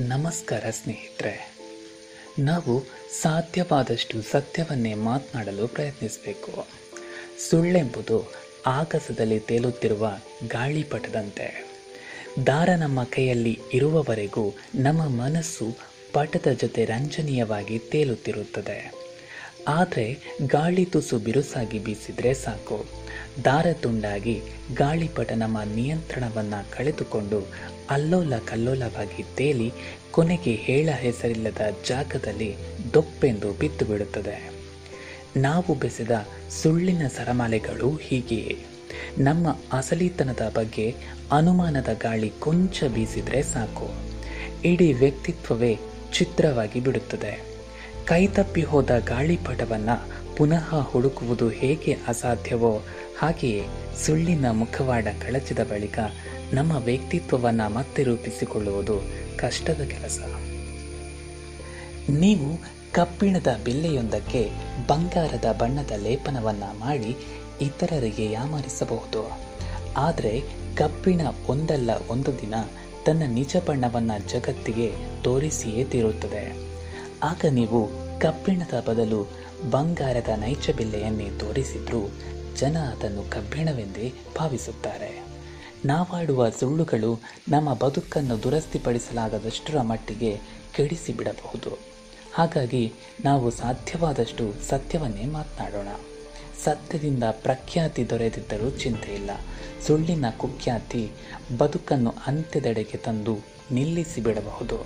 ನಮಸ್ಕಾರ ಸ್ನೇಹಿತರೆ. ನಾವು ಸಾಧ್ಯವಾದಷ್ಟು ಸತ್ಯವನ್ನೇ ಮಾತನಾಡಲು ಪ್ರಯತ್ನಿಸಬೇಕು. ಸುಳ್ಳೆಂಬುದು ಆಕಾಶದಲ್ಲಿ ತೇಲುತ್ತಿರುವ ಗಾಳಿಪಟದಂತೆ. ದಾರ ನಮ್ಮ ಕೈಯಲ್ಲಿ ಇರುವವರೆಗೂ ನಮ್ಮ ಮನಸ್ಸು ಪಟದ ಜೊತೆ ರಂಜನೀಯವಾಗಿ ತೇಲುತ್ತಿರುತ್ತದೆ. ಆದರೆ ಗಾಳಿ ತುಸು ಬಿರುಸಾಗಿ ಬೀಸಿದ್ರೆ ಸಾಕು. ದಾರ ತುಂಡಾಗಿ ಗಾಳಿಪಟ ನಮ್ಮ ನಿಯಂತ್ರಣವನ್ನು ಕಳೆದುಕೊಂಡು ಅಲ್ಲೋಲ ಕಲ್ಲೋಲವಾಗಿ ತೇಲಿ ಕೊನೆಗೆ ಹೇಳ ಹೆಸರಿಲ್ಲದ ಜಾಗದಲ್ಲಿ ದೊಪ್ಪೆಂದು ಬಿತ್ತು ಬಿಡುತ್ತದೆ ನಾವು ಬೆಸೆದ ಸುಳ್ಳಿನ ಸರಮಾಲೆಗಳು ಹೀಗೆಯೇ. ನಮ್ಮ ಅಸಲಿತನದ ಬಗ್ಗೆ ಅನುಮಾನದ ಗಾಳಿ ಕೊಂಚ ಬೀಸಿದ್ರೆ ಸಾಕು. ಇಡೀ ವ್ಯಕ್ತಿತ್ವವೇ ಚಿತ್ರವಾಗಿ ಬಿಡುತ್ತದೆ. ಕೈತಪ್ಪಿ ಹೋದ ಗಾಳಿಪಟವನ್ನು ಪುನಃ ಹುಡುಕುವುದು ಹೇಗೆ ಅಸಾಧ್ಯವೋ ಹಾಗೆಯೇ ಸುಳ್ಳಿನ ಮುಖವಾಡ ಕಳಚಿದ ಬಳಿಕ ನಮ್ಮ ವ್ಯಕ್ತಿತ್ವವನ್ನು ಮತ್ತೆ ರೂಪಿಸಿಕೊಳ್ಳುವುದು ಕಷ್ಟದ ಕೆಲಸ. ನೀವು ಕಬ್ಬಿಣದ ಬಿಲ್ಲೆಯೊಂದಕ್ಕೆ ಬಂಗಾರದ ಬಣ್ಣದ ಲೇಪನವನ್ನು ಮಾಡಿ ಇತರರಿಗೆ ಯಾಮಾರಿಸಬಹುದು. ಆದರೆ ಕಬ್ಬಿಣ ಒಂದಲ್ಲ ಒಂದು ದಿನ ತನ್ನ ನಿಜ ಬಣ್ಣವನ್ನು ಜಗತ್ತಿಗೆ ತೋರಿಸಿಯೇ ತೀರುತ್ತದೆ. ಆಗ ನೀವು ಕಬ್ಬಿಣದ ಬದಲು ಬಂಗಾರದ ನೈಜ ಬಿಲ್ಲೆಯನ್ನೇ ತೋರಿಸಿದ್ರೂ ಜನ ಅದನ್ನು ಕಬ್ಬಿಣವೆಂದೇ ಭಾವಿಸುತ್ತಾರೆ. ನಾವಾಡುವ ಸುಳ್ಳುಗಳು ನಮ್ಮ ಬದುಕನ್ನು ದುರಸ್ತಿಪಡಿಸಲಾಗದಷ್ಟರ ಮಟ್ಟಿಗೆ ಕೆಡಿಸಿಬಿಡಬಹುದು. ಹಾಗಾಗಿ ನಾವು ಸಾಧ್ಯವಾದಷ್ಟು ಸತ್ಯವನ್ನೇ ಮಾತನಾಡೋಣ. ಸತ್ಯದಿಂದ ಪ್ರಖ್ಯಾತಿ ದೊರೆತಿದ್ದರೂ ಚಿಂತೆ ಇಲ್ಲ. ಸುಳ್ಳಿನ ಕುಖ್ಯಾತಿ ಬದುಕನ್ನು ಅಂತ್ಯದೆಡೆಗೆ ತಂದು ನಿಲ್ಲಿಸಿಬಿಡಬಹುದು.